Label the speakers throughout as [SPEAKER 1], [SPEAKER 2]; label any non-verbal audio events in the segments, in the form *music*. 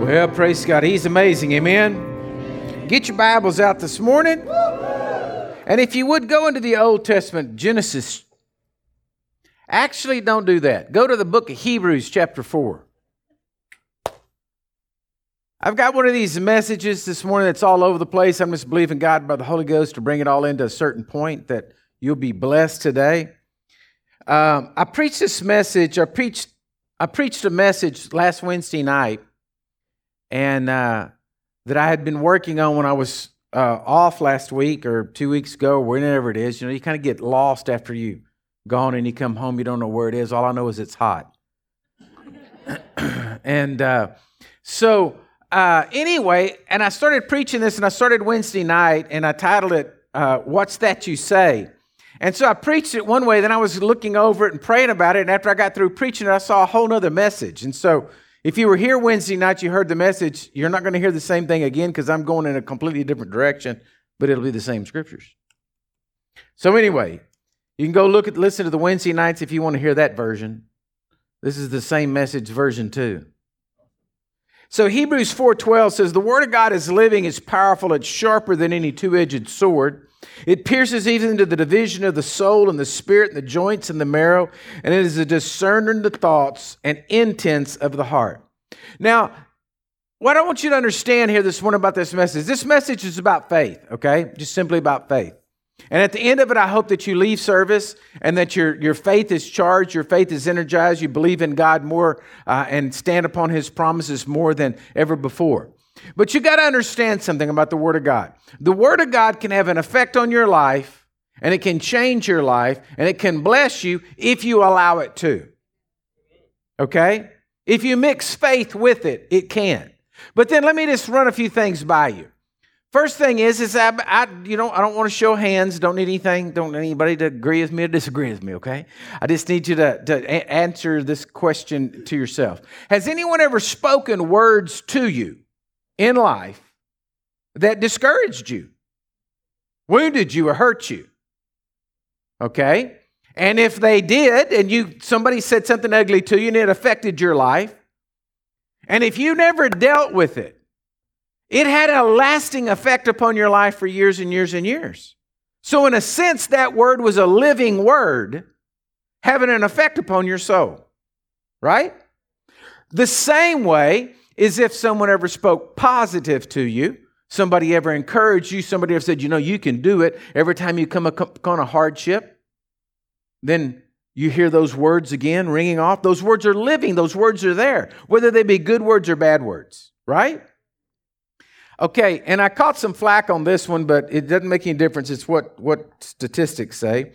[SPEAKER 1] Well, praise God. He's amazing. Amen. Get your Bibles out this morning. And if you would go into the Old Testament, Genesis. Actually, don't do that. Go to the book of Hebrews, chapter 4. I've got one of these messages this morning that's all over the place. I'm just believing God by the Holy Ghost to bring it all into a certain point that you'll be blessed today. Um, I preached this message. I preached. I preached a message last Wednesday night and uh, that I had been working on when I was uh, off last week or two weeks ago, whenever it is. You know, you kind of get lost after you gone and you come home, you don't know where it is. All I know is it's hot. *clears throat* and uh, so, uh, anyway, and I started preaching this, and I started Wednesday night, and I titled it uh, "What's That You Say." And so I preached it one way, then I was looking over it and praying about it. And after I got through preaching it, I saw a whole other message. And so if you were here Wednesday night, you heard the message, you're not going to hear the same thing again because I'm going in a completely different direction, but it'll be the same scriptures. So, anyway, you can go look at listen to the Wednesday nights if you want to hear that version. This is the same message version too. So Hebrews 4:12 says the word of God is living, it's powerful, it's sharper than any two-edged sword. It pierces even into the division of the soul and the spirit and the joints and the marrow, and it is a discerner of the thoughts and intents of the heart. Now, what I want you to understand here this morning about this message, this message is about faith, okay? Just simply about faith. And at the end of it, I hope that you leave service and that your, your faith is charged, your faith is energized, you believe in God more uh, and stand upon His promises more than ever before. But you got to understand something about the Word of God. The Word of God can have an effect on your life, and it can change your life, and it can bless you if you allow it to. Okay? If you mix faith with it, it can. But then let me just run a few things by you. First thing is, is I, I, you know, I don't want to show hands. Don't need anything. Don't need anybody to agree with me or disagree with me. Okay, I just need you to, to a- answer this question to yourself. Has anyone ever spoken words to you in life that discouraged you, wounded you, or hurt you. Okay? And if they did, and you somebody said something ugly to you and it affected your life, and if you never dealt with it, it had a lasting effect upon your life for years and years and years. So, in a sense, that word was a living word having an effect upon your soul, right? The same way is if someone ever spoke positive to you, somebody ever encouraged you, somebody ever said, you know, you can do it. Every time you come upon a hardship, then you hear those words again ringing off. Those words are living, those words are there, whether they be good words or bad words, right? Okay, and I caught some flack on this one, but it doesn't make any difference. It's what, what statistics say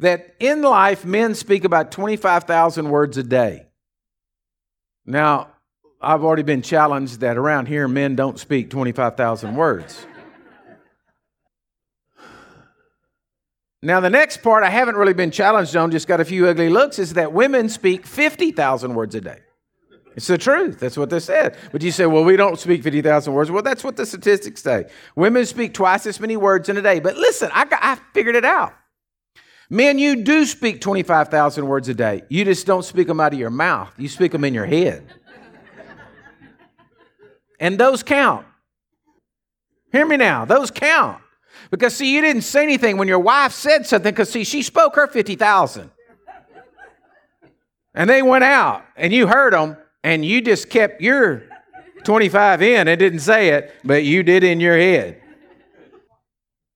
[SPEAKER 1] that in life, men speak about 25,000 words a day. Now, I've already been challenged that around here men don't speak 25,000 words. Now, the next part I haven't really been challenged on, just got a few ugly looks, is that women speak 50,000 words a day. It's the truth. That's what they said. But you say, well, we don't speak 50,000 words. Well, that's what the statistics say. Women speak twice as many words in a day. But listen, I, got, I figured it out. Men, you do speak 25,000 words a day. You just don't speak them out of your mouth, you speak them in your head. And those count. Hear me now, those count. Because see, you didn't say anything when your wife said something, because see, she spoke her 50,000. And they went out, and you heard them, and you just kept your 25 in and didn't say it, but you did in your head.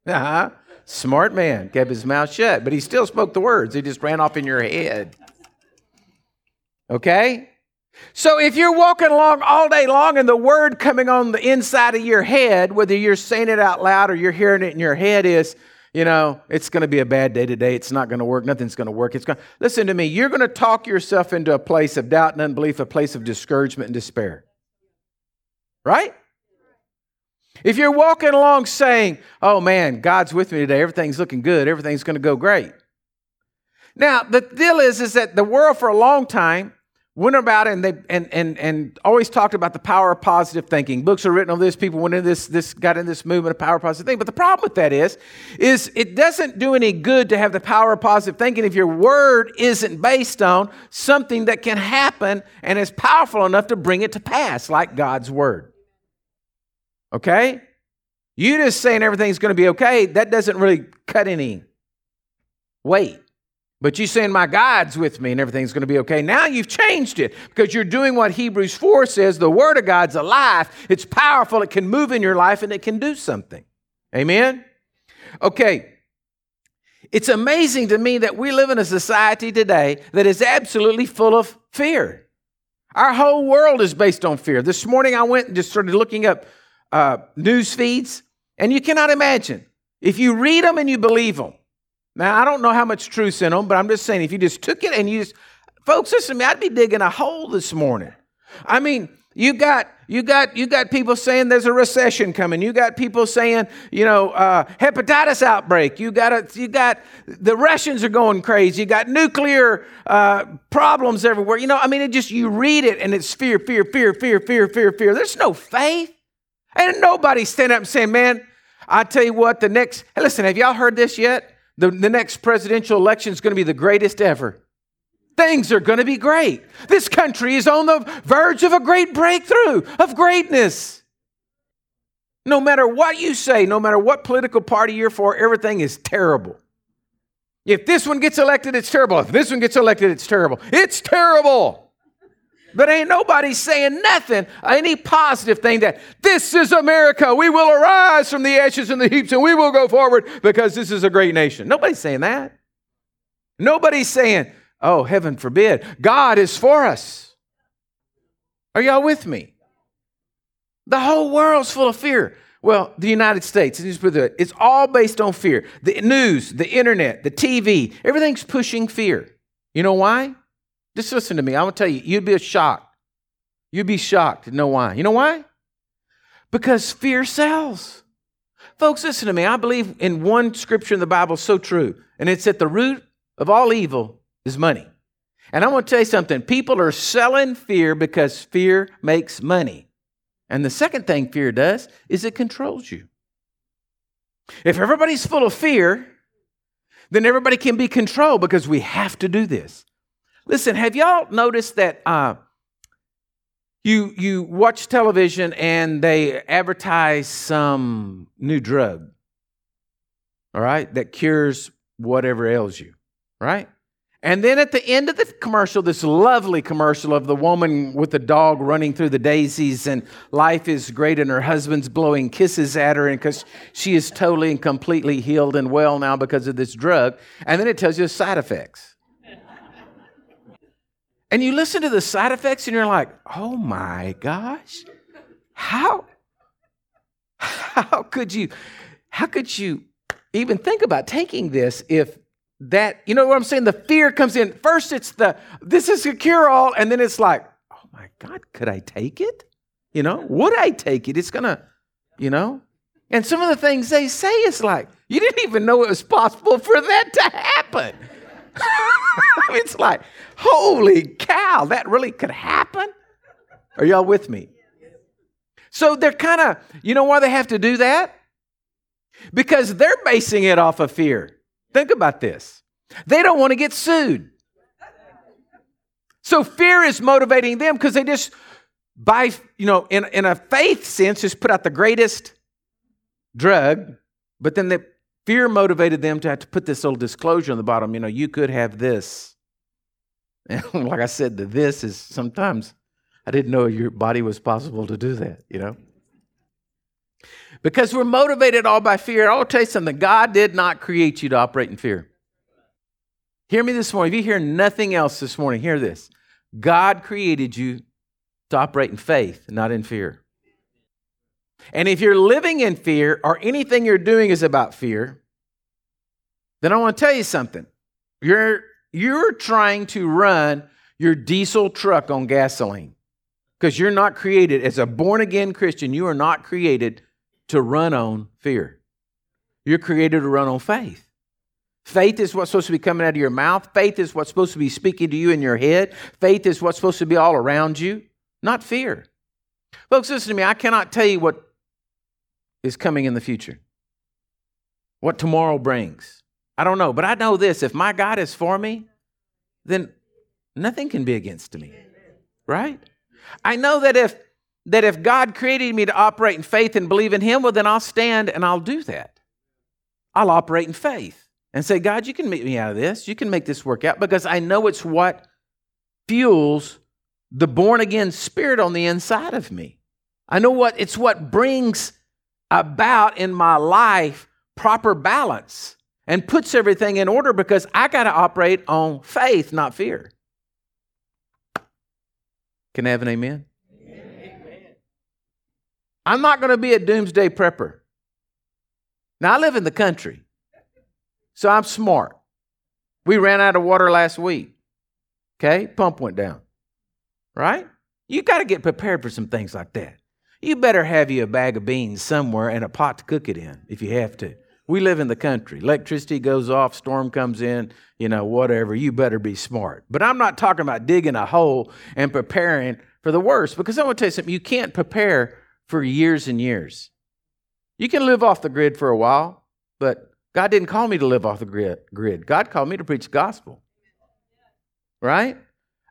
[SPEAKER 1] Uh-huh. Smart man, kept his mouth shut, but he still spoke the words. He just ran off in your head. Okay? So if you're walking along all day long and the word coming on the inside of your head, whether you're saying it out loud or you're hearing it in your head, is, you know, it's going to be a bad day today. It's not going to work. Nothing's going to work. It's going. Listen to me. You're going to talk yourself into a place of doubt and unbelief, a place of discouragement and despair. Right? If you're walking along saying, "Oh man, God's with me today. Everything's looking good. Everything's going to go great." Now, the deal is is that the world for a long time went about it and they and and and always talked about the power of positive thinking. Books are written on this. People went in this this got in this movement of power of positive thinking. But the problem with that is, is it doesn't do any good to have the power of positive thinking if your word isn't based on something that can happen and is powerful enough to bring it to pass, like God's word. Okay? You just saying everything's going to be okay, that doesn't really cut any weight. But you saying my God's with me and everything's going to be okay. Now you've changed it because you're doing what Hebrews 4 says the Word of God's alive, it's powerful, it can move in your life, and it can do something. Amen? Okay. It's amazing to me that we live in a society today that is absolutely full of fear. Our whole world is based on fear. This morning I went and just started looking up uh, news feeds, and you cannot imagine. If you read them and you believe them, now, I don't know how much truth's in them, but I'm just saying if you just took it and you just, folks, listen to me, I'd be digging a hole this morning. I mean, you got you got you got people saying there's a recession coming. You got people saying you know uh, hepatitis outbreak. You got a, you got the Russians are going crazy. You got nuclear uh, problems everywhere. You know, I mean, it just you read it and it's fear, fear, fear, fear, fear, fear, fear. There's no faith, and nobody stand up and saying, "Man, I tell you what, the next." Hey, listen, have y'all heard this yet? The, the next presidential election is going to be the greatest ever. Things are going to be great. This country is on the verge of a great breakthrough, of greatness. No matter what you say, no matter what political party you're for, everything is terrible. If this one gets elected, it's terrible. If this one gets elected, it's terrible. It's terrible. But ain't nobody saying nothing, any positive thing that this is America. We will arise from the ashes and the heaps and we will go forward because this is a great nation. Nobody's saying that. Nobody's saying, oh, heaven forbid. God is for us. Are y'all with me? The whole world's full of fear. Well, the United States, it's all based on fear. The news, the internet, the TV, everything's pushing fear. You know why? Just listen to me. I'm going to tell you, you'd be shocked. You'd be shocked to know why. You know why? Because fear sells. Folks, listen to me. I believe in one scripture in the Bible so true, and it's that the root of all evil is money. And I want to tell you something. People are selling fear because fear makes money. And the second thing fear does is it controls you. If everybody's full of fear, then everybody can be controlled because we have to do this. Listen, have y'all noticed that uh, you you watch television and they advertise some new drug, all right, that cures whatever ails you, right? And then at the end of the commercial, this lovely commercial of the woman with the dog running through the daisies and life is great and her husband's blowing kisses at her and because she is totally and completely healed and well now because of this drug. And then it tells you the side effects. And you listen to the side effects and you're like, oh my gosh, how, how could you, how could you even think about taking this if that, you know what I'm saying? The fear comes in. First, it's the, this is a cure all. And then it's like, oh my God, could I take it? You know, would I take it? It's going to, you know? And some of the things they say is like, you didn't even know it was possible for that to happen. *laughs* it's like, holy cow, that really could happen? Are y'all with me? So they're kind of, you know why they have to do that? Because they're basing it off of fear. Think about this. They don't want to get sued. So fear is motivating them because they just, by, you know, in, in a faith sense, just put out the greatest drug, but then the Fear motivated them to have to put this little disclosure on the bottom. You know, you could have this. And *laughs* like I said, the this is sometimes I didn't know your body was possible to do that, you know? Because we're motivated all by fear. I'll tell you something God did not create you to operate in fear. Hear me this morning. If you hear nothing else this morning, hear this God created you to operate in faith, not in fear. And if you're living in fear or anything you're doing is about fear, then I want to tell you something. You're, you're trying to run your diesel truck on gasoline because you're not created, as a born again Christian, you are not created to run on fear. You're created to run on faith. Faith is what's supposed to be coming out of your mouth. Faith is what's supposed to be speaking to you in your head. Faith is what's supposed to be all around you, not fear. Folks, listen to me. I cannot tell you what is coming in the future, what tomorrow brings. I don't know, but I know this if my God is for me, then nothing can be against me. Right? I know that if that if God created me to operate in faith and believe in him, well then I'll stand and I'll do that. I'll operate in faith and say, God, you can meet me out of this. You can make this work out because I know it's what fuels the born again spirit on the inside of me. I know what it's what brings about in my life proper balance and puts everything in order because I got to operate on faith, not fear. Can I have an amen? amen. I'm not going to be a doomsday prepper. Now, I live in the country, so I'm smart. We ran out of water last week. Okay, pump went down. Right? You got to get prepared for some things like that. You better have you a bag of beans somewhere and a pot to cook it in if you have to. We live in the country. Electricity goes off, storm comes in, you know, whatever. You better be smart. But I'm not talking about digging a hole and preparing for the worst because I want to tell you something. You can't prepare for years and years. You can live off the grid for a while, but God didn't call me to live off the grid. God called me to preach the gospel. Right?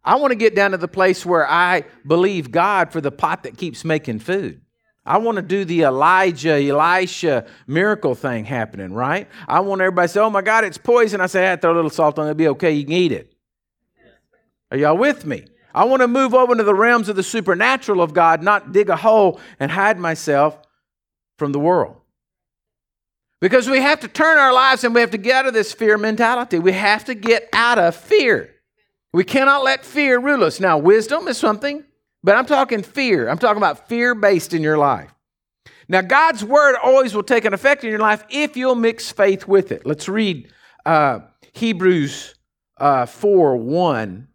[SPEAKER 1] I want to get down to the place where I believe God for the pot that keeps making food. I want to do the Elijah, Elisha miracle thing happening, right? I want everybody to say, oh my God, it's poison. I say, hey, throw a little salt on it, it'll be okay, you can eat it. Are y'all with me? I want to move over into the realms of the supernatural of God, not dig a hole and hide myself from the world. Because we have to turn our lives and we have to get out of this fear mentality. We have to get out of fear. We cannot let fear rule us. Now, wisdom is something but I'm talking fear. I'm talking about fear based in your life. Now, God's word always will take an effect in your life if you'll mix faith with it. Let's read uh, Hebrews uh, 4 1.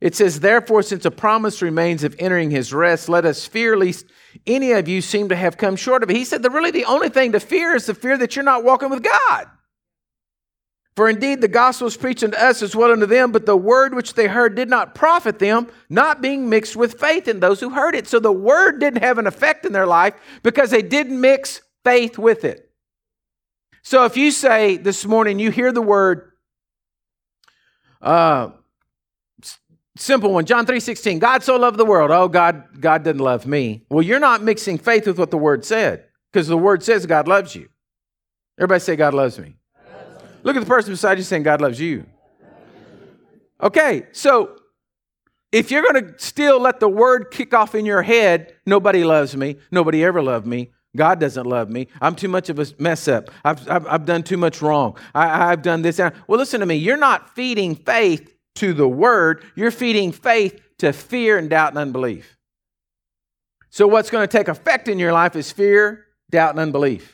[SPEAKER 1] It says, Therefore, since a promise remains of entering his rest, let us fear lest any of you seem to have come short of it. He said that really the only thing to fear is the fear that you're not walking with God. For indeed the gospel is preached unto us as well unto them, but the word which they heard did not profit them, not being mixed with faith in those who heard it. So the word didn't have an effect in their life because they didn't mix faith with it. So if you say this morning, you hear the word, uh, simple one, John 3.16, God so loved the world. Oh, God, God didn't love me. Well, you're not mixing faith with what the word said because the word says God loves you. Everybody say God loves me. Look at the person beside you saying, God loves you. Okay, so if you're going to still let the word kick off in your head, nobody loves me, nobody ever loved me, God doesn't love me, I'm too much of a mess up, I've, I've, I've done too much wrong, I, I've done this. Well, listen to me, you're not feeding faith to the word, you're feeding faith to fear and doubt and unbelief. So, what's going to take effect in your life is fear, doubt, and unbelief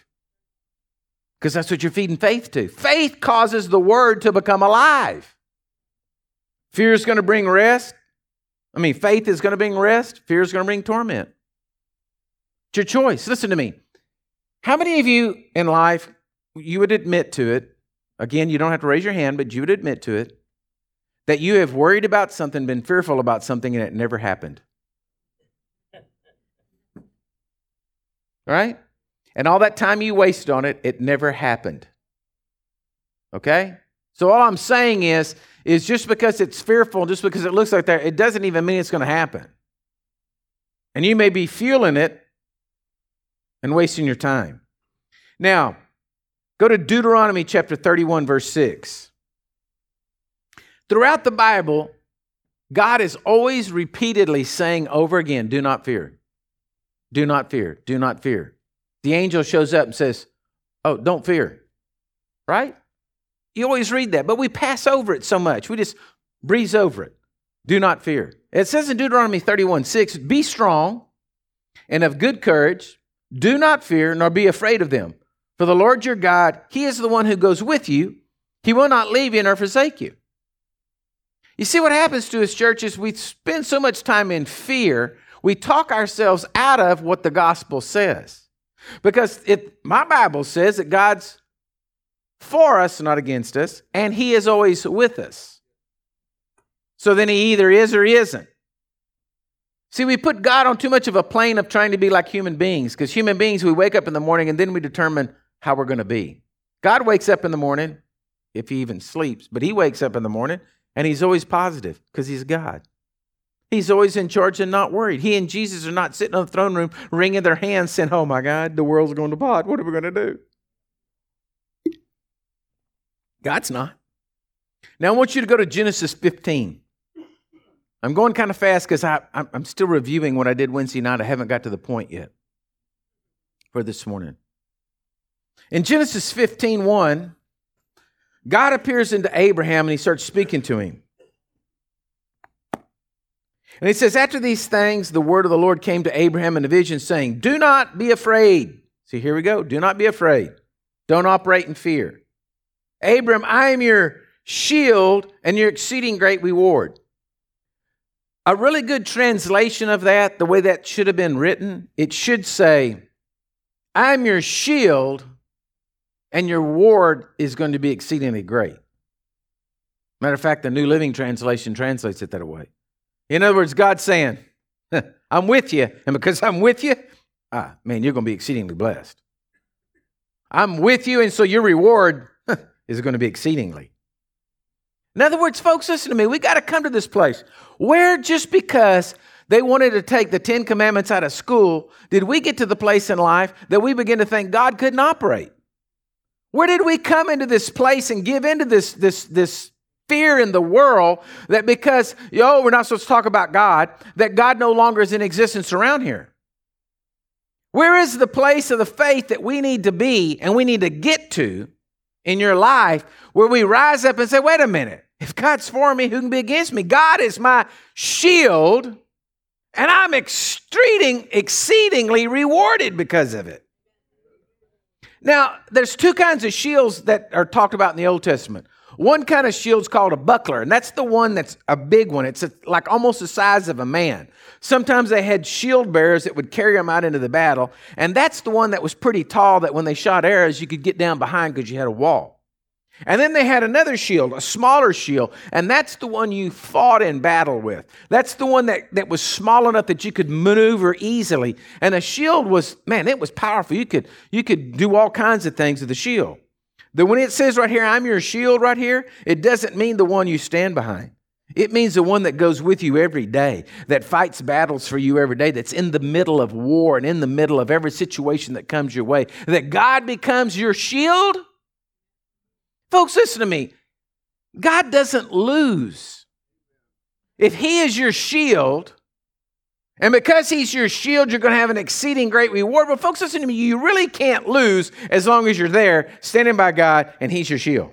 [SPEAKER 1] because that's what you're feeding faith to. Faith causes the word to become alive. Fear is going to bring rest. I mean, faith is going to bring rest. Fear is going to bring torment. It's your choice. Listen to me. How many of you in life, you would admit to it, again, you don't have to raise your hand, but you would admit to it, that you have worried about something, been fearful about something, and it never happened? Right? And all that time you wasted on it, it never happened. Okay? So all I'm saying is, is just because it's fearful, just because it looks like that, it doesn't even mean it's going to happen. And you may be fueling it and wasting your time. Now, go to Deuteronomy chapter 31, verse 6. Throughout the Bible, God is always repeatedly saying over again, do not fear. Do not fear. Do not fear the angel shows up and says, Oh, don't fear. Right? You always read that, but we pass over it so much. We just breeze over it. Do not fear. It says in Deuteronomy 31 6, Be strong and of good courage. Do not fear, nor be afraid of them. For the Lord your God, He is the one who goes with you. He will not leave you nor forsake you. You see what happens to us, churches? We spend so much time in fear, we talk ourselves out of what the gospel says. Because it, my Bible says that God's for us, not against us, and he is always with us. So then he either is or he isn't. See, we put God on too much of a plane of trying to be like human beings because human beings, we wake up in the morning and then we determine how we're going to be. God wakes up in the morning, if he even sleeps, but he wakes up in the morning and he's always positive because he's God. He's always in charge and not worried. He and Jesus are not sitting on the throne room wringing their hands saying, Oh my God, the world's going to pot. What are we going to do? God's not. Now I want you to go to Genesis 15. I'm going kind of fast because I'm still reviewing what I did Wednesday night. I haven't got to the point yet for this morning. In Genesis 15 1, God appears into Abraham and he starts speaking to him. And he says, After these things, the word of the Lord came to Abraham in a vision, saying, Do not be afraid. See, here we go. Do not be afraid. Don't operate in fear. Abram, I am your shield and your exceeding great reward. A really good translation of that, the way that should have been written, it should say, I'm your shield and your reward is going to be exceedingly great. Matter of fact, the New Living Translation translates it that way. In other words, God's saying, I'm with you, and because I'm with you, ah, man, you're going to be exceedingly blessed. I'm with you, and so your reward is going to be exceedingly. In other words, folks, listen to me. We got to come to this place where just because they wanted to take the Ten Commandments out of school, did we get to the place in life that we begin to think God couldn't operate? Where did we come into this place and give into this, this, this fear in the world that because, yo, we're not supposed to talk about God, that God no longer is in existence around here? Where is the place of the faith that we need to be and we need to get to in your life where we rise up and say, wait a minute, if God's for me, who can be against me? God is my shield, and I'm exceeding, exceedingly rewarded because of it. Now, there's two kinds of shields that are talked about in the Old Testament. One kind of shield's called a buckler, and that's the one that's a big one. It's a, like almost the size of a man. Sometimes they had shield bearers that would carry them out into the battle, and that's the one that was pretty tall that when they shot arrows, you could get down behind because you had a wall. And then they had another shield, a smaller shield, and that's the one you fought in battle with. That's the one that, that was small enough that you could maneuver easily. And a shield was, man, it was powerful. You could, you could do all kinds of things with the shield. The when it says right here, I'm your shield right here, it doesn't mean the one you stand behind. It means the one that goes with you every day, that fights battles for you every day, that's in the middle of war and in the middle of every situation that comes your way. That God becomes your shield Folks, listen to me. God doesn't lose. If He is your shield, and because He's your shield, you're going to have an exceeding great reward. But, folks, listen to me. You really can't lose as long as you're there standing by God and He's your shield.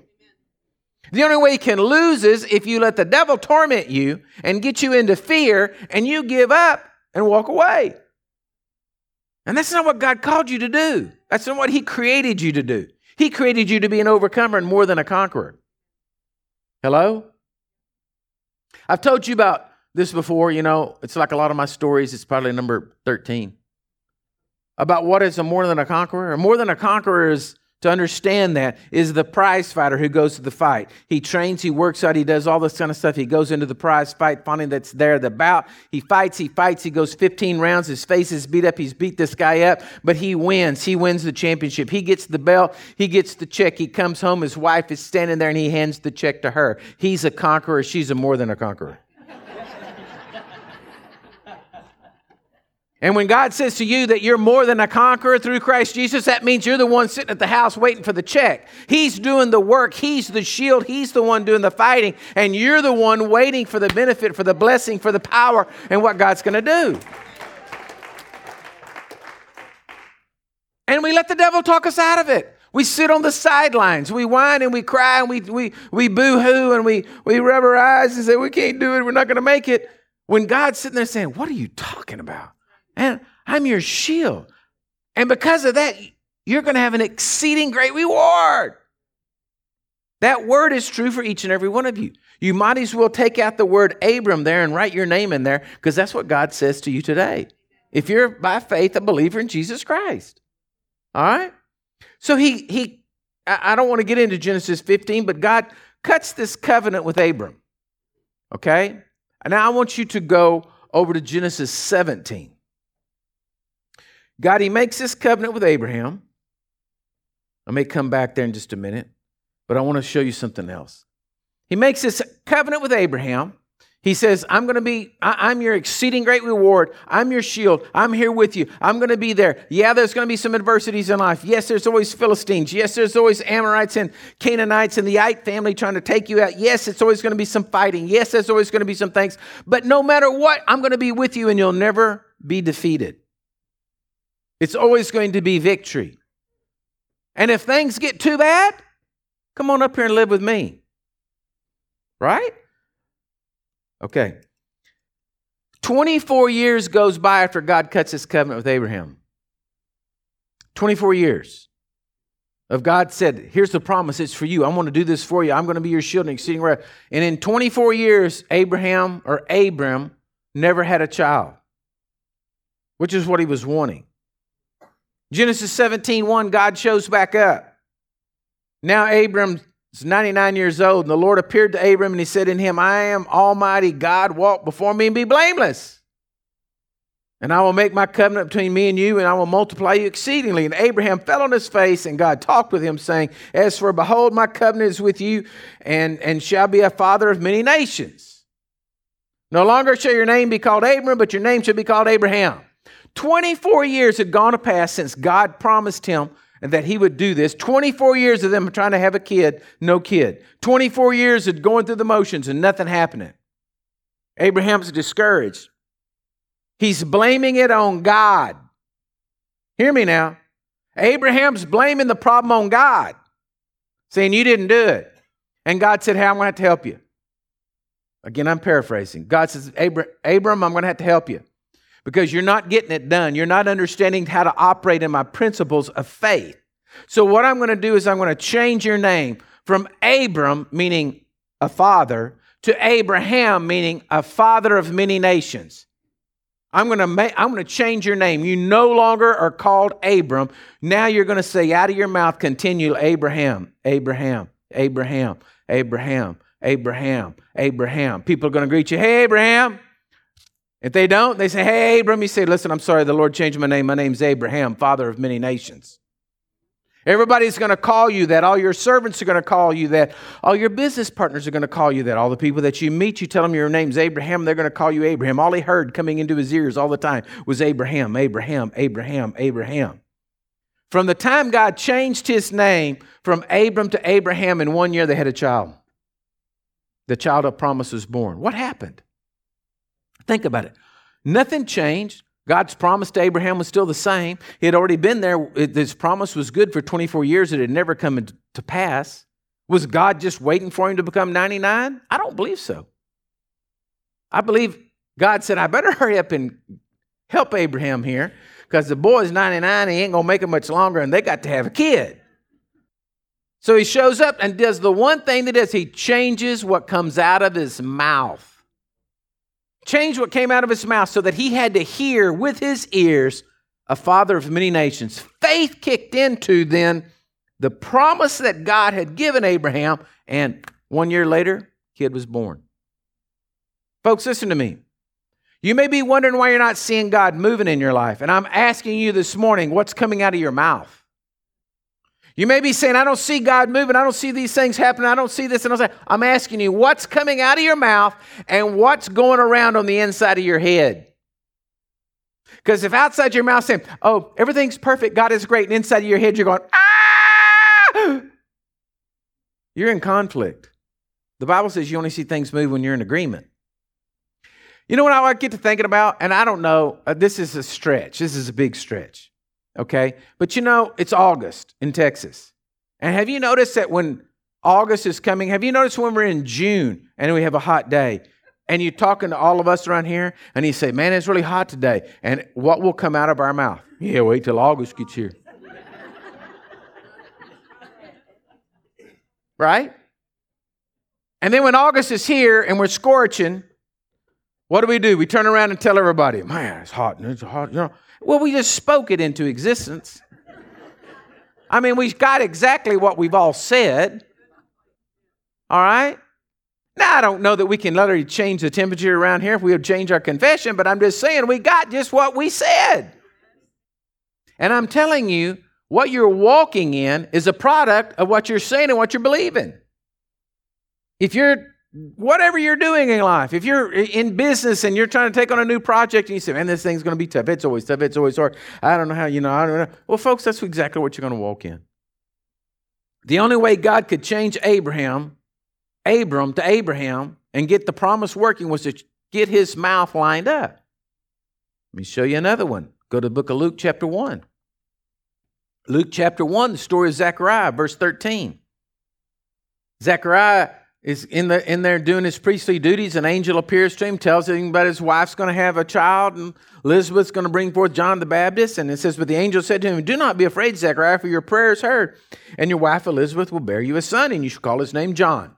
[SPEAKER 1] The only way you can lose is if you let the devil torment you and get you into fear and you give up and walk away. And that's not what God called you to do. That's not what He created you to do. He created you to be an overcomer and more than a conqueror. Hello? I've told you about this before, you know, it's like a lot of my stories, it's probably number 13. About what is a more than a conqueror? A more than a conqueror is to understand that is the prize fighter who goes to the fight. He trains, he works out, he does all this kind of stuff. He goes into the prize fight, finding that's there, the bout. He fights, he fights, he goes 15 rounds. His face is beat up. He's beat this guy up, but he wins. He wins the championship. He gets the belt, he gets the check. He comes home, his wife is standing there, and he hands the check to her. He's a conqueror, she's a more than a conqueror. And when God says to you that you're more than a conqueror through Christ Jesus, that means you're the one sitting at the house waiting for the check. He's doing the work, He's the shield, He's the one doing the fighting, and you're the one waiting for the benefit, for the blessing, for the power, and what God's going to do. And we let the devil talk us out of it. We sit on the sidelines. We whine and we cry and we, we, we boo hoo and we, we rub our eyes and say, We can't do it. We're not going to make it. When God's sitting there saying, What are you talking about? And I'm your shield. And because of that, you're going to have an exceeding great reward. That word is true for each and every one of you. You might as well take out the word Abram there and write your name in there because that's what God says to you today. If you're by faith a believer in Jesus Christ. All right? So he he I don't want to get into Genesis 15, but God cuts this covenant with Abram. Okay? And now I want you to go over to Genesis 17. God, He makes this covenant with Abraham. I may come back there in just a minute, but I want to show you something else. He makes this covenant with Abraham. He says, I'm going to be, I, am your exceeding great reward. I'm your shield. I'm here with you. I'm going to be there. Yeah, there's going to be some adversities in life. Yes, there's always Philistines. Yes, there's always Amorites and Canaanites and the Ite family trying to take you out. Yes, it's always going to be some fighting. Yes, there's always going to be some things. But no matter what, I'm going to be with you and you'll never be defeated. It's always going to be victory. And if things get too bad, come on up here and live with me. Right? Okay. 24 years goes by after God cuts his covenant with Abraham. 24 years of God said, Here's the promise, it's for you. I'm going to do this for you. I'm going to be your shield and exceeding right. And in 24 years, Abraham or Abram never had a child, which is what he was wanting. Genesis 17 1, God shows back up. Now Abram's 99 years old, and the Lord appeared to Abram and he said in him, I am Almighty God, walk before me and be blameless. And I will make my covenant between me and you, and I will multiply you exceedingly. And Abraham fell on his face, and God talked with him, saying, As for behold, my covenant is with you, and, and shall be a father of many nations. No longer shall your name be called Abram, but your name shall be called Abraham. 24 years had gone to pass since God promised him that he would do this. 24 years of them trying to have a kid, no kid. 24 years of going through the motions and nothing happening. Abraham's discouraged. He's blaming it on God. Hear me now. Abraham's blaming the problem on God, saying, You didn't do it. And God said, Hey, I'm going to have to help you. Again, I'm paraphrasing. God says, Abram, I'm going to have to help you because you're not getting it done. You're not understanding how to operate in my principles of faith. So, what I'm going to do is I'm going to change your name from Abram, meaning a father, to Abraham, meaning a father of many nations. I'm going to I'm going to change your name. You no longer are called Abram. Now you're going to say out of your mouth continually Abraham, Abraham, Abraham, Abraham, Abraham, Abraham. People are going to greet you, hey Abraham. If they don't, they say, Hey, Abram, you say, Listen, I'm sorry, the Lord changed my name. My name's Abraham, father of many nations. Everybody's going to call you that. All your servants are going to call you that. All your business partners are going to call you that. All the people that you meet, you tell them your name's Abraham, they're going to call you Abraham. All he heard coming into his ears all the time was Abraham, Abraham, Abraham, Abraham. From the time God changed his name from Abram to Abraham in one year, they had a child. The child of promise was born. What happened? Think about it. Nothing changed. God's promise to Abraham was still the same. He had already been there. His promise was good for 24 years. It had never come to pass. Was God just waiting for him to become 99? I don't believe so. I believe God said, I better *laughs* hurry up and help Abraham here because the boy's 99. He ain't going to make it much longer, and they got to have a kid. So he shows up and does the one thing that is he changes what comes out of his mouth changed what came out of his mouth so that he had to hear with his ears a father of many nations. Faith kicked into then the promise that God had given Abraham, and one year later, kid was born. Folks, listen to me. You may be wondering why you're not seeing God moving in your life, and I'm asking you this morning what's coming out of your mouth? You may be saying, I don't see God moving. I don't see these things happening. I don't see this. And I'm, saying, I'm asking you, what's coming out of your mouth and what's going around on the inside of your head? Because if outside your mouth saying, oh, everything's perfect, God is great, and inside of your head you're going, ah, you're in conflict. The Bible says you only see things move when you're in agreement. You know what I get to thinking about? And I don't know, uh, this is a stretch. This is a big stretch okay? But you know, it's August in Texas. And have you noticed that when August is coming, have you noticed when we're in June and we have a hot day? And you're talking to all of us around here, and you say, Man, it's really hot today. And what will come out of our mouth? Yeah, wait till August gets here. right? And then when August is here and we're scorching, what do we do? We turn around and tell everybody, man, it's hot. It's hot. You know, well, we just spoke it into existence. I mean, we've got exactly what we've all said. All right? Now, I don't know that we can literally change the temperature around here if we would change our confession, but I'm just saying we got just what we said. And I'm telling you, what you're walking in is a product of what you're saying and what you're believing. If you're, whatever you're doing in life, if you're in business and you're trying to take on a new project and you say, man, this thing's going to be tough. It's always tough. It's always hard. I don't know how, you know, I don't know. Well, folks, that's exactly what you're going to walk in. The only way God could change Abraham, Abram to Abraham and get the promise working was to get his mouth lined up. Let me show you another one. Go to the book of Luke, chapter 1. Luke chapter 1, the story of Zechariah, verse 13. Zechariah is in, the, in there doing his priestly duties. An angel appears to him, tells him that his wife's going to have a child, and Elizabeth's going to bring forth John the Baptist. And it says, But the angel said to him, Do not be afraid, Zechariah, for your prayer is heard, and your wife Elizabeth will bear you a son, and you shall call his name John.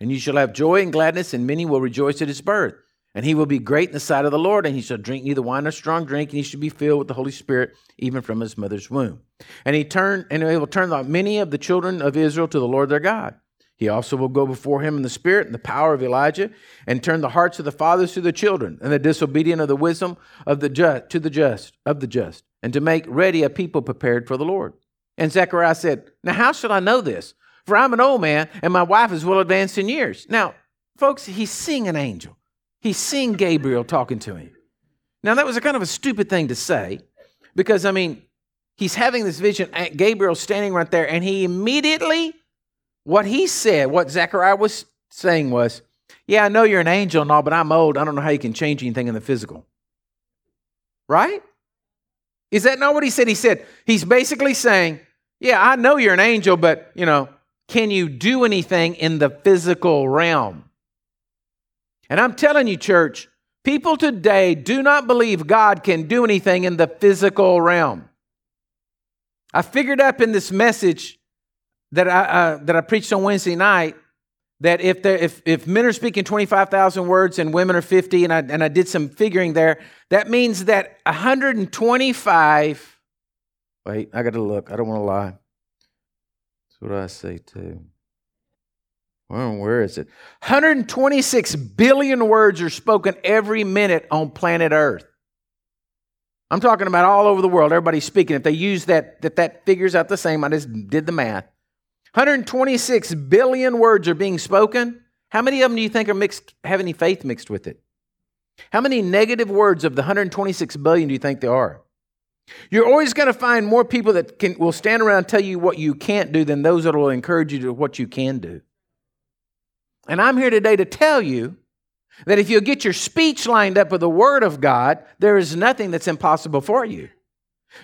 [SPEAKER 1] And you shall have joy and gladness, and many will rejoice at his birth. And he will be great in the sight of the Lord, and he shall drink neither wine nor strong drink, and he shall be filled with the Holy Spirit, even from his mother's womb. And he turn and he will turn many of the children of Israel to the Lord their God. He also will go before him in the spirit and the power of Elijah, and turn the hearts of the fathers to the children, and the disobedient of the wisdom of the just to the just of the just, and to make ready a people prepared for the Lord. And Zechariah said, Now how shall I know this? For I'm an old man, and my wife is well advanced in years. Now, folks, he's seeing an angel. He's seeing Gabriel talking to him. Now, that was a kind of a stupid thing to say because, I mean, he's having this vision. Gabriel standing right there, and he immediately, what he said, what Zechariah was saying was, Yeah, I know you're an angel and all, but I'm old. I don't know how you can change anything in the physical. Right? Is that not what he said? He said, He's basically saying, Yeah, I know you're an angel, but, you know, can you do anything in the physical realm? And I'm telling you, church, people today do not believe God can do anything in the physical realm. I figured up in this message that I, uh, that I preached on Wednesday night that if, there, if, if men are speaking 25,000 words and women are 50, and I, and I did some figuring there, that means that 125, wait, I got to look, I don't want to lie. That's what I say too. Well, where is it? 126 billion words are spoken every minute on planet Earth. I'm talking about all over the world. Everybody's speaking. If they use that, that that figures out the same. I just did the math. 126 billion words are being spoken. How many of them do you think are mixed, have any faith mixed with it? How many negative words of the 126 billion do you think there are? You're always going to find more people that can, will stand around and tell you what you can't do than those that will encourage you to what you can do. And I'm here today to tell you that if you get your speech lined up with the Word of God, there is nothing that's impossible for you.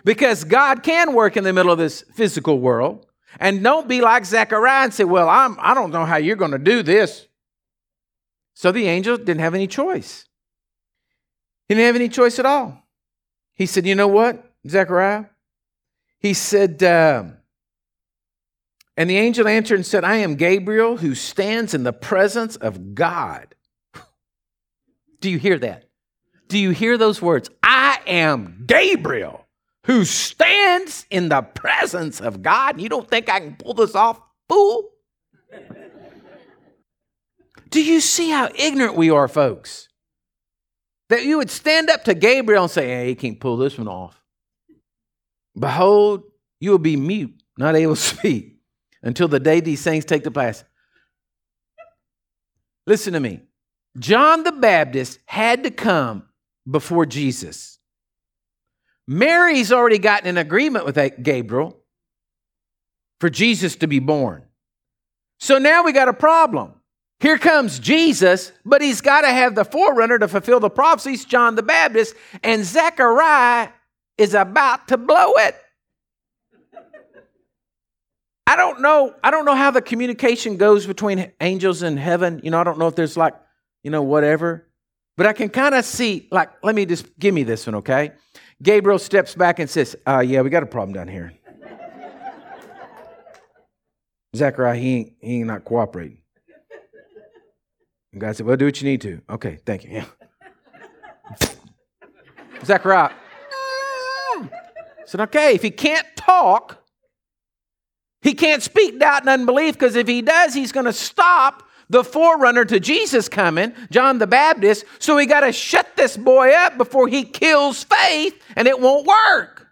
[SPEAKER 1] Because God can work in the middle of this physical world. And don't be like Zechariah and say, Well, I'm, I don't know how you're going to do this. So the angel didn't have any choice. He didn't have any choice at all. He said, You know what, Zechariah? He said, uh, and the angel answered and said, I am Gabriel who stands in the presence of God. *laughs* Do you hear that? Do you hear those words? I am Gabriel who stands in the presence of God. You don't think I can pull this off, fool? Do you see how ignorant we are, folks? That you would stand up to Gabriel and say, Hey, he can't pull this one off. Behold, you will be mute, not able to *laughs* speak until the day these things take to pass. Listen to me. John the Baptist had to come before Jesus. Mary's already gotten an agreement with Gabriel for Jesus to be born. So now we got a problem. Here comes Jesus, but he's got to have the forerunner to fulfill the prophecies, John the Baptist, and Zechariah is about to blow it. I don't know. I don't know how the communication goes between angels and heaven. You know, I don't know if there's like, you know, whatever. But I can kind of see, like, let me just give me this one, okay? Gabriel steps back and says, uh, yeah, we got a problem down here. Zechariah, he ain't, he ain't not cooperating. And God said, well, do what you need to. Okay, thank you. Yeah. Zechariah said, okay, if he can't talk, He can't speak doubt and unbelief because if he does, he's going to stop the forerunner to Jesus coming, John the Baptist. So we got to shut this boy up before he kills faith and it won't work.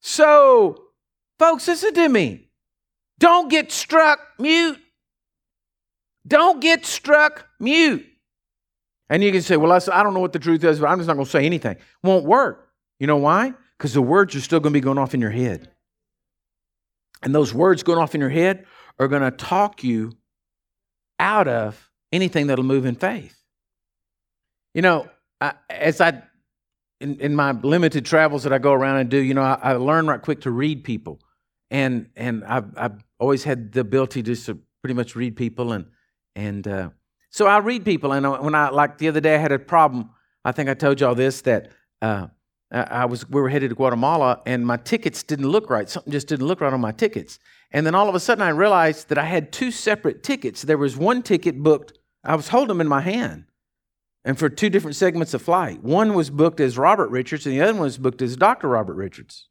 [SPEAKER 1] So, folks, listen to me. Don't get struck mute. Don't get struck mute. And you can say, well, I don't know what the truth is, but I'm just not going to say anything. Won't work. You know why? Because the words are still going to be going off in your head. And those words going off in your head are going to talk you out of anything that'll move in faith. You know, I, as I, in, in, my limited travels that I go around and do, you know, I, I learn right quick to read people. And, and I've, I've always had the ability just to pretty much read people. And, and uh, so I read people. And when I, like the other day, I had a problem. I think I told y'all this that uh, I was, we were headed to Guatemala and my tickets didn't look right. Something just didn't look right on my tickets. And then all of a sudden I realized that I had two separate tickets. There was one ticket booked, I was holding them in my hand, and for two different segments of flight. One was booked as Robert Richarz, and the other one was booked as Dr. Robert Richarz.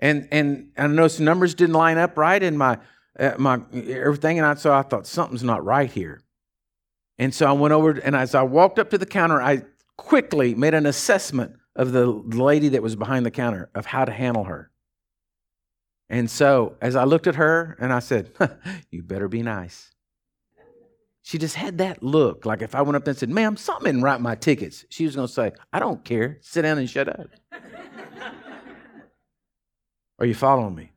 [SPEAKER 1] And and I noticed the numbers didn't line up right in my uh, my everything, and I, so I thought something's not right here. And so I went over, and as I walked up to the counter, I quickly made an assessment of the lady that was behind the counter of how to handle her. And so as I looked at her and I said, You better be nice. She just had that look. Like if I went up there and said, Ma'am, something didn't write my tickets, she was going to say, I don't care. Sit down and shut up. *laughs* Are you following me?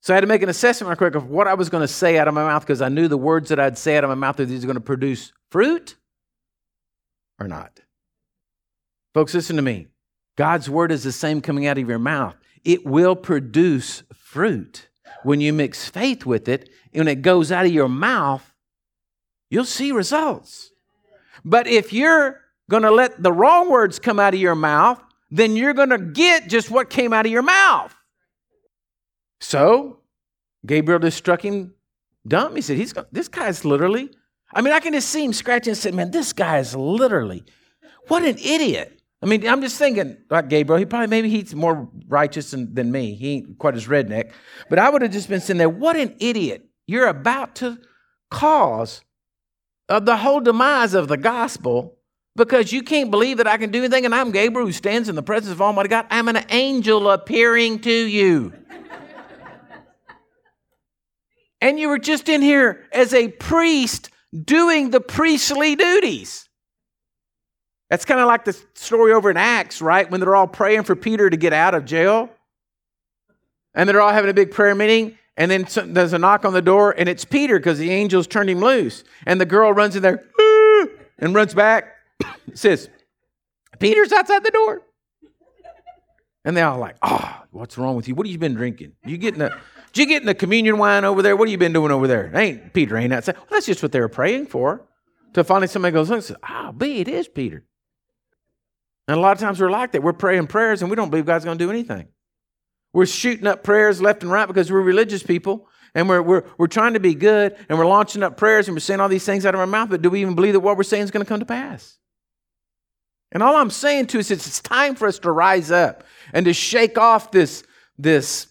[SPEAKER 1] So I had to make an assessment real quick of what I was going to say out of my mouth because I knew the words that I'd say out of my mouth are these going to produce fruit or not. Folks, listen to me. God's word is the same coming out of your mouth it will produce fruit. When you mix faith with it, when it goes out of your mouth, you'll see results. But if you're going to let the wrong words come out of your mouth, then you're going to get just what came out of your mouth. So, Gabriel just struck him dumb. He said, He's, This guy's literally, I mean, I can just see him scratching and say, Man, this guy is literally, what an idiot. I mean, I'm just thinking, like Gabriel, he probably, maybe he's more righteous than, than me. He ain't quite as redneck. But I would have just been sitting there, what an idiot. You're about to cause of the whole demise of the gospel because you can't believe that I can do anything and I'm Gabriel who stands in the presence of Almighty God. I'm an angel appearing to you. and you were just in here as a priest doing the priestly duties. That's kind of like the story over in Acts, right? When they're all praying for Peter to get out of jail. And they're all having a big prayer meeting. And then there's a knock on the door, and it's Peter because the angels turned him loose. And the girl runs in there and runs back. *clears throat* says, Peter's outside the door. And they're all like, oh, what's wrong with you? What have you been drinking? You getting a, did you getting the communion wine over there? What have you been doing over there? Ain't Peter ain't outside. Well, that's just what they were praying for. To finally somebody goes, look, says, ah, B, it is Peter. And a lot of times we're like that. We're praying prayers and we don't believe God's going to do anything. We're shooting up prayers left and right because we're religious people and we're, we're, we're trying to be good and we're launching up prayers and we're saying all these things out of our mouth, but do we even believe that what we're saying is going to come to pass? And all I'm saying to us is it's time for us to rise up and to shake off this, this,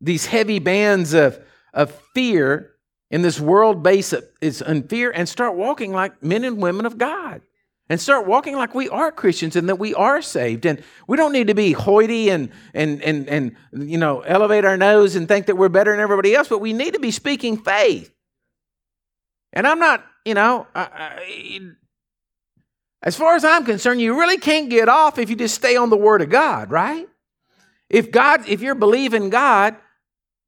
[SPEAKER 1] these heavy bands of, of fear in this world base of is in fear and start walking like men and women of God and start walking like we are Christians and that we are saved. And we don't need to be hoity and, and, and, and you know, elevate our nose and think that we're better than everybody else, but we need to be speaking faith. And I'm not, you know, I, I, as far as I'm concerned, you really can't get off if you just stay on the Word of God, right? If God, if you're believing God,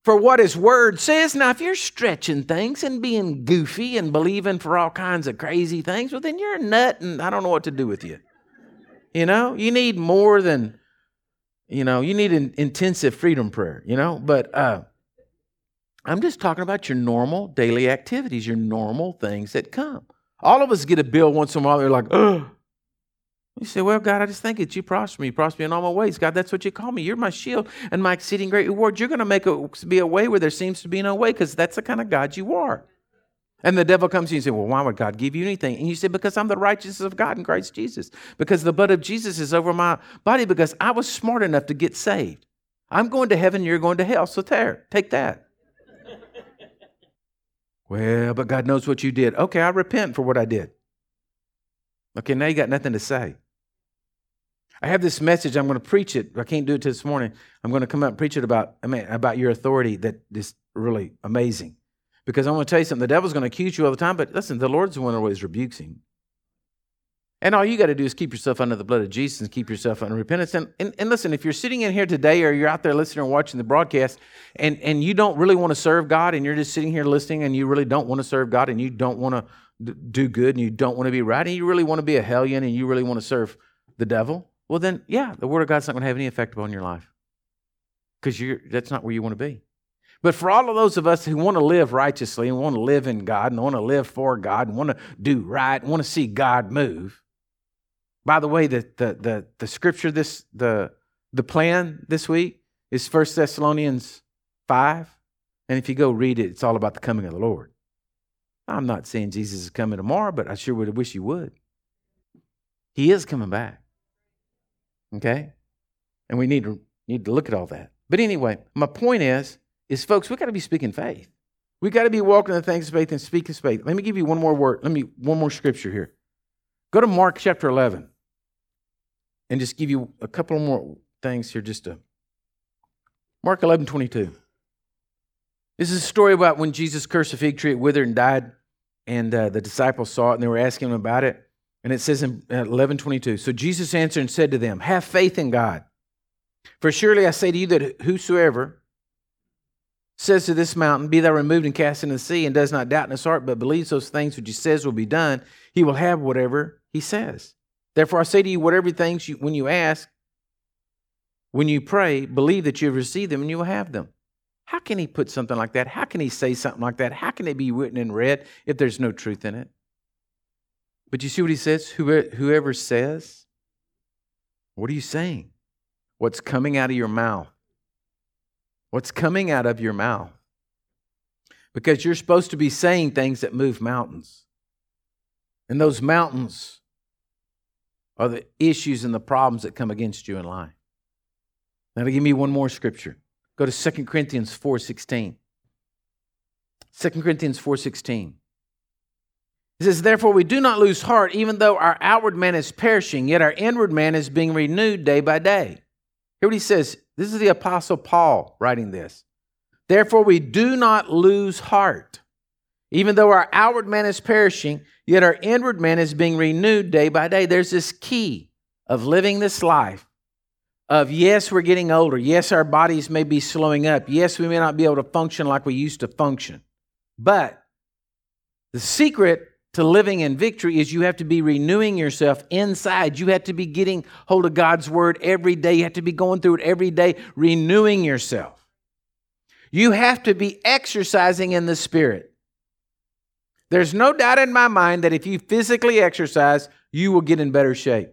[SPEAKER 1] for what his word says. Now, if you're stretching things and being goofy and believing for all kinds of crazy things, well, then you're a nut and I don't know what to do with you. You know, you need more than, you know, you need an intensive freedom prayer, you know, but uh, I'm just talking about your normal daily activities, your normal things that come. All of us get a bill once in a while, they're like, oh, you say, Well, God, I just thank that you prosper me. You prosper me in all my ways. God, that's what you call me. You're my shield and my exceeding great reward. You're going to make it be a way where there seems to be no way because that's the kind of God you are. And the devil comes to you and says, Well, why would God give you anything? And you say, Because I'm the righteousness of God in Christ Jesus. Because the blood of Jesus is over my body. Because I was smart enough to get saved. I'm going to heaven, you're going to hell. So there, take that. *laughs* well, but God knows what you did. Okay, I repent for what I did. Okay, now you got nothing to say. I have this message. I'm going to preach it. I can't do it this morning. I'm going to come out and preach it about, I mean, about your authority that is really amazing. Because I want to tell you something. The devil's going to accuse you all the time, but listen, the Lord's the one who always rebukes him. And all you got to do is keep yourself under the blood of Jesus and keep yourself under repentance. And, and, and, listen, if you're sitting in here today or you're out there listening or watching the broadcast and, and you don't really want to serve God and you're just sitting here listening and you really don't want to serve God and you don't want to do good and you don't want to be right and you really want to be a hellion and you really want to serve the devil, well, then, yeah, the Word of God's not going to have any effect upon your life because that's not where you want to be. But for all of those of us who want to live righteously and want to live in God and want to live for God and want to do right and want to see God move, by the way, the, the, the, the scripture, this, the, the plan this week is 1 Thessalonians 5. And if you go read it, it's all about the coming of the Lord. I'm not saying Jesus is coming tomorrow, but I sure would wish he would. He is coming back. Okay? And we need to, need to look at all that. But anyway, my point is, is folks, we got to be speaking faith. We got to be walking in the things of faith and speaking faith. Let me give you one more word. Let me one more scripture here. Go to Mark chapter 11 and just give you a couple more things here just to Mark 11, 22. This is a story about when Jesus cursed a fig tree, it withered and died, and uh, the disciples saw it and they were asking him about it. And it says in 11, 22, So Jesus answered and said to them, Have faith in God. For surely I say to you that whosoever says to this mountain, Be thou removed and cast into the sea, and does not doubt in his heart, but believes those things which he says will be done, he will have whatever he says. Therefore, I say to you, whatever things you, when you ask, when you pray, believe that you have received them and you will have them. How can he put something like that? How can he say something like that? How can it be written and read if there's no truth in it? But you see what he says? Whoever says, what are you saying? What's coming out of your mouth? What's coming out of your mouth? Because you're supposed to be saying things that move mountains. And those mountains are the issues and the problems that come against you in life. Now, to give me one more scripture. Go to 2 Corinthians 4.16. 2 Corinthians 4.16. It says, Therefore we do not lose heart, even though our outward man is perishing, yet our inward man is being renewed day by day. Hear what he says. This is the Apostle Paul writing this. Therefore we do not lose heart, even though our outward man is perishing, Yet our inward man is being renewed day by day. There's this key of living this life of yes, we're getting older. Yes, our bodies may be slowing up. Yes, we may not be able to function like we used to function. But the secret to living in victory is you have to be renewing yourself inside. You have to be getting hold of God's word every day. You have to be going through it every day, renewing yourself. You have to be exercising in the spirit. There's no doubt in my mind that if you physically exercise, you will get in better shape.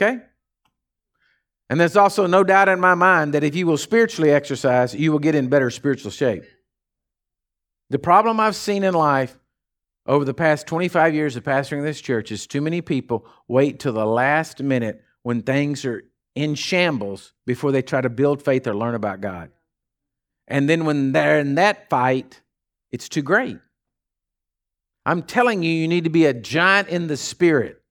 [SPEAKER 1] Okay? And there's also no doubt in my mind that if you will spiritually exercise, you will get in better spiritual shape. The problem I've seen in life over the past 25 years of pastoring this church is too many people wait till the last minute when things are in shambles before they try to build faith or learn about God. And then when they're in that fight, it's too great. I'm telling you, you need to be a giant in the spirit.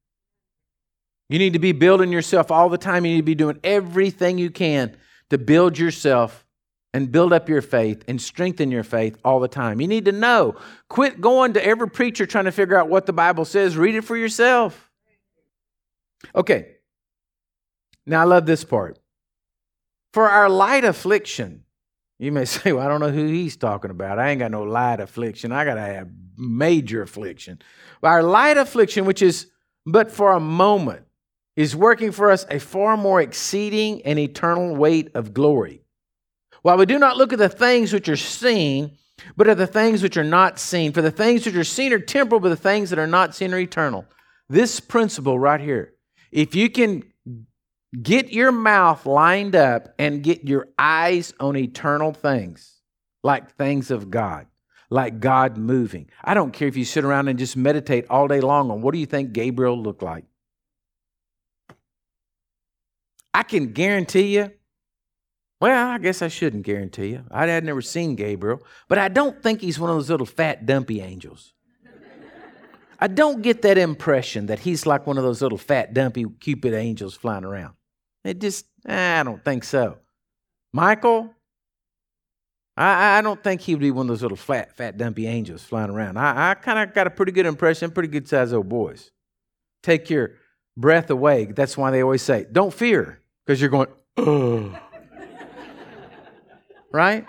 [SPEAKER 1] You need to be building yourself all the time. You need to be doing everything you can to build yourself and build up your faith and strengthen your faith all the time. You need to know. Quit going to every preacher trying to figure out what the Bible says. Read it for yourself. Okay. Now, I love this part. For our light affliction, you may *laughs* say, well, I don't know who he's talking about. I ain't got no light affliction. I got to have major affliction. Our light affliction, which is but for a moment, is working for us a far more exceeding and eternal weight of glory. While we do not look at the things which are seen, but at the things which are not seen. For the things which are seen are temporal, but the things that are not seen are eternal. This principle right here, if you can Get your mouth lined up and get your eyes on eternal things, like things of God, like God moving. I don't care if you sit around and just meditate all day long on what do you think Gabriel looked like? I can guarantee you Well, I guess I shouldn't guarantee you. I had never seen Gabriel, but I don't think he's one of those little fat, dumpy angels. I don't get that impression that he's like one of those little fat, dumpy Cupid angels flying around. It just, I don't think so. Michael, I, I don't think he would be one of those little fat, fat, dumpy angels flying around. I, I kind of got a pretty good impression, pretty good sized old boys. Take your breath away. That's why they always say, don't fear, because you're going, right?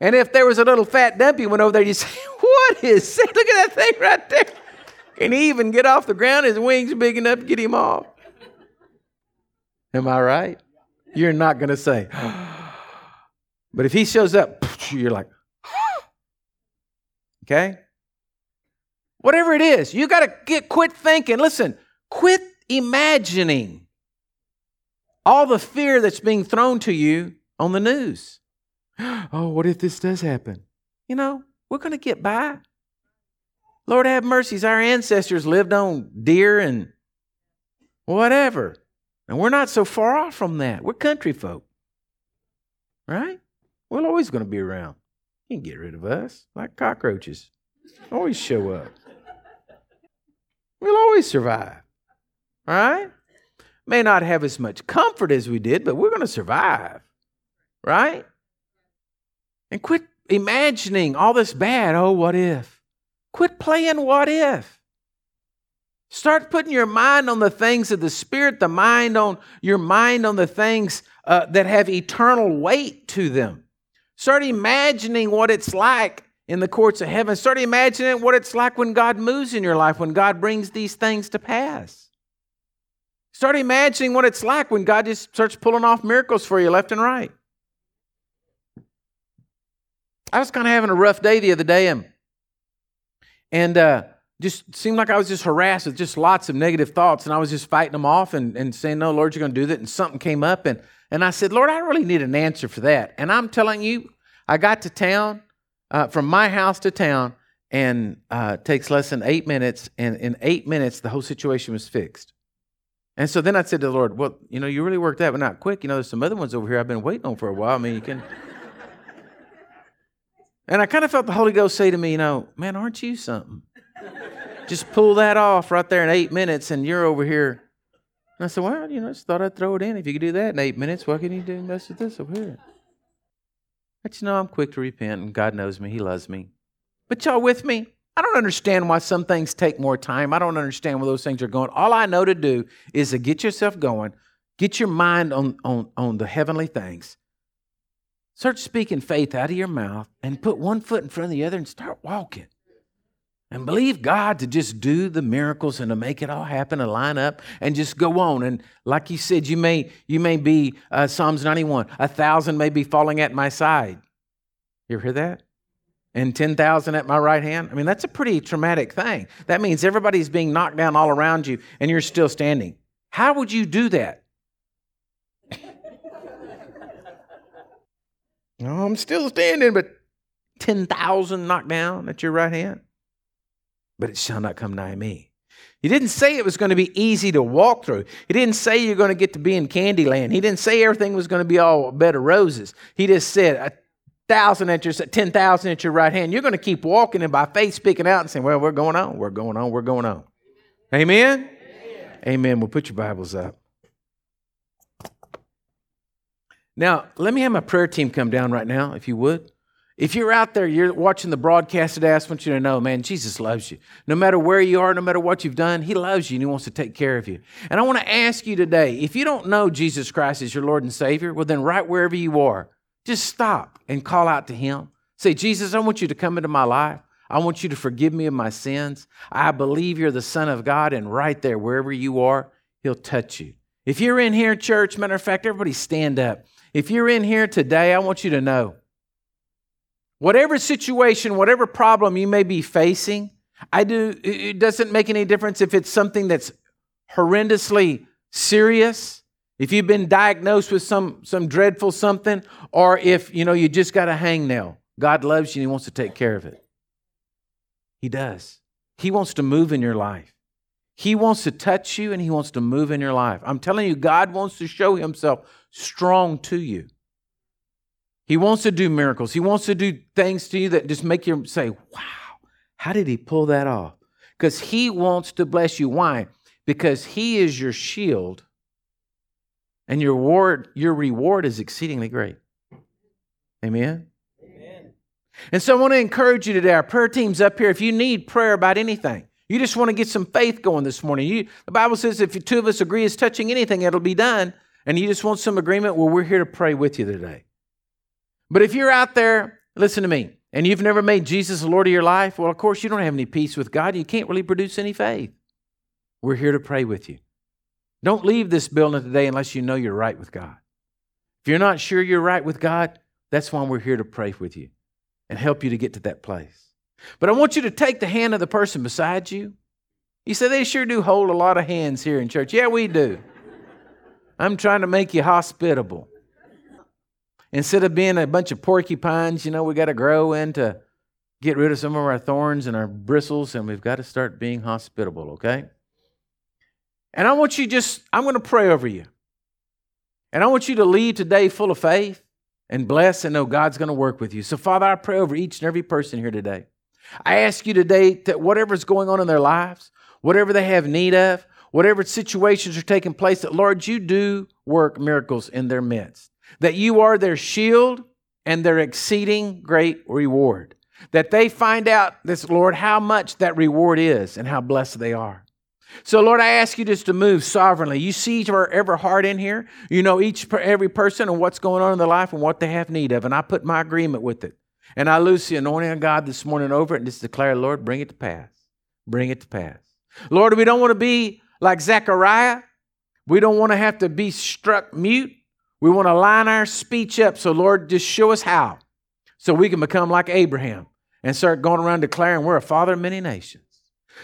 [SPEAKER 1] And if there was a little fat dumpy went over there, you say, What is *laughs* that? Look at that thing right there. Can he even get off the ground? His wings big enough to get him off. Am I right? You're not going to say, *gasps* but if he shows up, *laughs* you're like, *gasps* okay? Whatever it is, you got to get quit thinking. Listen, quit imagining all the fear that's being thrown to you on the news. *gasps* oh, what if this does happen? You know, we're going to get by. Lord have mercies. Our ancestors lived on deer and whatever. And we're not so far off from that. We're country folk. Right? We're always going to be around. You can get rid of us like cockroaches. Always show up. We'll always survive. Right? May not have as much comfort as we did, but we're going to survive. Right? And quit imagining all this bad. Oh, what if? Quit playing what if. Start putting your mind on the things of the Spirit, the mind on your mind on the things uh, that have eternal weight to them. Start imagining what it's like in the courts of heaven. Start imagining what it's like when God moves in your life, when God brings these things to pass. Start imagining what it's like when God just starts pulling off miracles for you left and right. I was kind of having a rough day the other day, and and uh, just seemed like I was just harassed with just lots of negative thoughts, and I was just fighting them off and, and saying, "No, Lord, you're going to do that." And something came up, and and I said, "Lord, I really need an answer for that." And I'm telling you, I got to town uh, from my house to town, and uh, takes less than eight minutes, and in eight minutes, the whole situation was fixed. And so then I said to the Lord, "Well, you know, you really worked that one out quick. You know, there's some other ones over here I've been waiting on for a while. I mean, you can." *laughs* And I kind of felt the Holy Ghost say to me, you know, man, aren't you something? just pull that off right there in eight minutes and you're over here. And I said, well, you know, just thought I'd throw it in. If you could do that in eight minutes, what can you do mess with this over here? But you know, I'm quick to repent and God knows me. He loves me. But y'all with me? I don't understand why some things take more time. I don't understand where those things are going. All I know to do is to get yourself going, get your mind on, on, on the heavenly things, Start speaking faith out of your mouth and put one foot in front of the other and start walking. And believe God to just do the miracles and to make it all happen and line up and just go on. And like you said, you may you may be uh, Psalms 91. A thousand may be falling at my side. You ever hear that? And 10,000 at my right hand? I mean, that's a pretty traumatic thing. That means everybody's being knocked down all around you and you're still standing. How would you do that? *laughs* Oh, I'm still standing, but 10,000 knocked down at your right hand. But it shall not come nigh me. He didn't say it was going to be easy to walk through. He didn't say you're going to get to be in Candyland. He didn't say everything was going to be all bed of roses. He just said thousand at your, ten thousand at your right hand. You're going to keep walking and by faith speaking out and saying, "Well, we're going on. We're going on. We're going on." Amen. Amen. Amen. We'll put your Bibles up. Now, let me have my prayer team come down right now, if you would. If you're out there, you're watching the broadcast today, I just want you to know, man, Jesus loves you. No matter where you are, no matter what you've done, He loves you and He wants to take care of you. And I want to ask you today if you don't know Jesus Christ as your Lord and Savior, well, then right wherever you are, just stop and call out to Him. Say, Jesus, I want you to come into my life. I want you to forgive me of my sins. I believe you're the Son of God, and right there, wherever you are, He'll touch you. If you're in here, church, matter of fact, everybody stand up. If you're in here today, I want you to know whatever situation, whatever problem you may be facing, I do it doesn't make any difference if it's something that's horrendously serious, if you've been diagnosed with some some dreadful something or if, you know, you just got a hangnail. God loves you and he wants to take care of it. He does. He wants to move in your life. He wants to touch you and he wants to move in your life. I'm telling you, God wants to show himself strong to you. He wants to do miracles. He wants to do things to you that just make you say, wow, how did he pull that off? Because he wants to bless you. Why? Because he is your shield and your reward, your reward is exceedingly great. Amen? Amen. And so I want to encourage you today. Our prayer team's up here. If you need prayer about anything, you just want to get some faith going this morning. You, the Bible says if two of us agree as touching anything, it'll be done. And you just want some agreement, well, we're here to pray with you today. But if you're out there, listen to me, and you've never made Jesus the Lord of your life, well, of course, you don't have any peace with God. You can't really produce any faith. We're here to pray with you. Don't leave this building today unless you know you're right with God. If you're not sure you're right with God, that's why we're here to pray with you and help you to get to that place. But I want you to take the hand of the person beside you. You say, they sure do hold a lot of hands here in church. Yeah, we do. I'm trying to make you hospitable. Instead of being a bunch of porcupines, you know, we got to grow into get rid of some of our thorns and our bristles, and we've got to start being hospitable, okay? And I want you just, I'm going to pray over you. And I want you to leave today full of faith and bless and know God's going to work with you. So, Father, I pray over each and every person here today. I ask you today that whatever's going on in their lives, whatever they have need of, whatever situations are taking place, that Lord, you do work miracles in their midst. That you are their shield and their exceeding great reward. That they find out this, Lord, how much that reward is and how blessed they are. So, Lord, I ask you just to move sovereignly. You see each every heart in here. You know each every person and what's going on in their life and what they have need of. And I put my agreement with it. And I loose the anointing of God this morning over it and just declare, Lord, bring it to pass. Bring it to pass. Lord, we don't want to be like Zechariah. We don't want to have to be struck mute. We want to line our speech up. So, Lord, just show us how so we can become like Abraham and start going around declaring we're a father of many nations.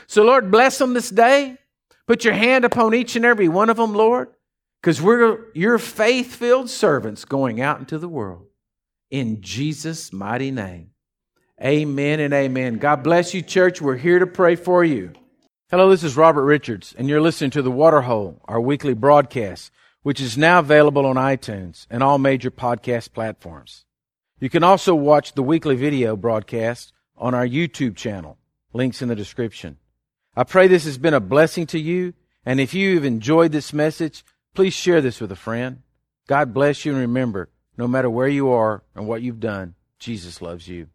[SPEAKER 1] So, Lord, bless them this day. Put your hand upon each and every one of them, Lord, because we're your faith filled servants going out into the world. In Jesus' mighty name. Amen and amen. God bless you, church. We're here to pray for you. Hello, this is Robert Richarz, and you're listening to The Waterhole, our weekly broadcast, which is now available on iTunes and all major podcast platforms. You can also watch the weekly video broadcast on our YouTube channel. Links in the description. I pray this has been a blessing to you. And if you've enjoyed this message, please share this with a friend. God bless you and remember, no matter where you are and what you've done, Jesus loves you.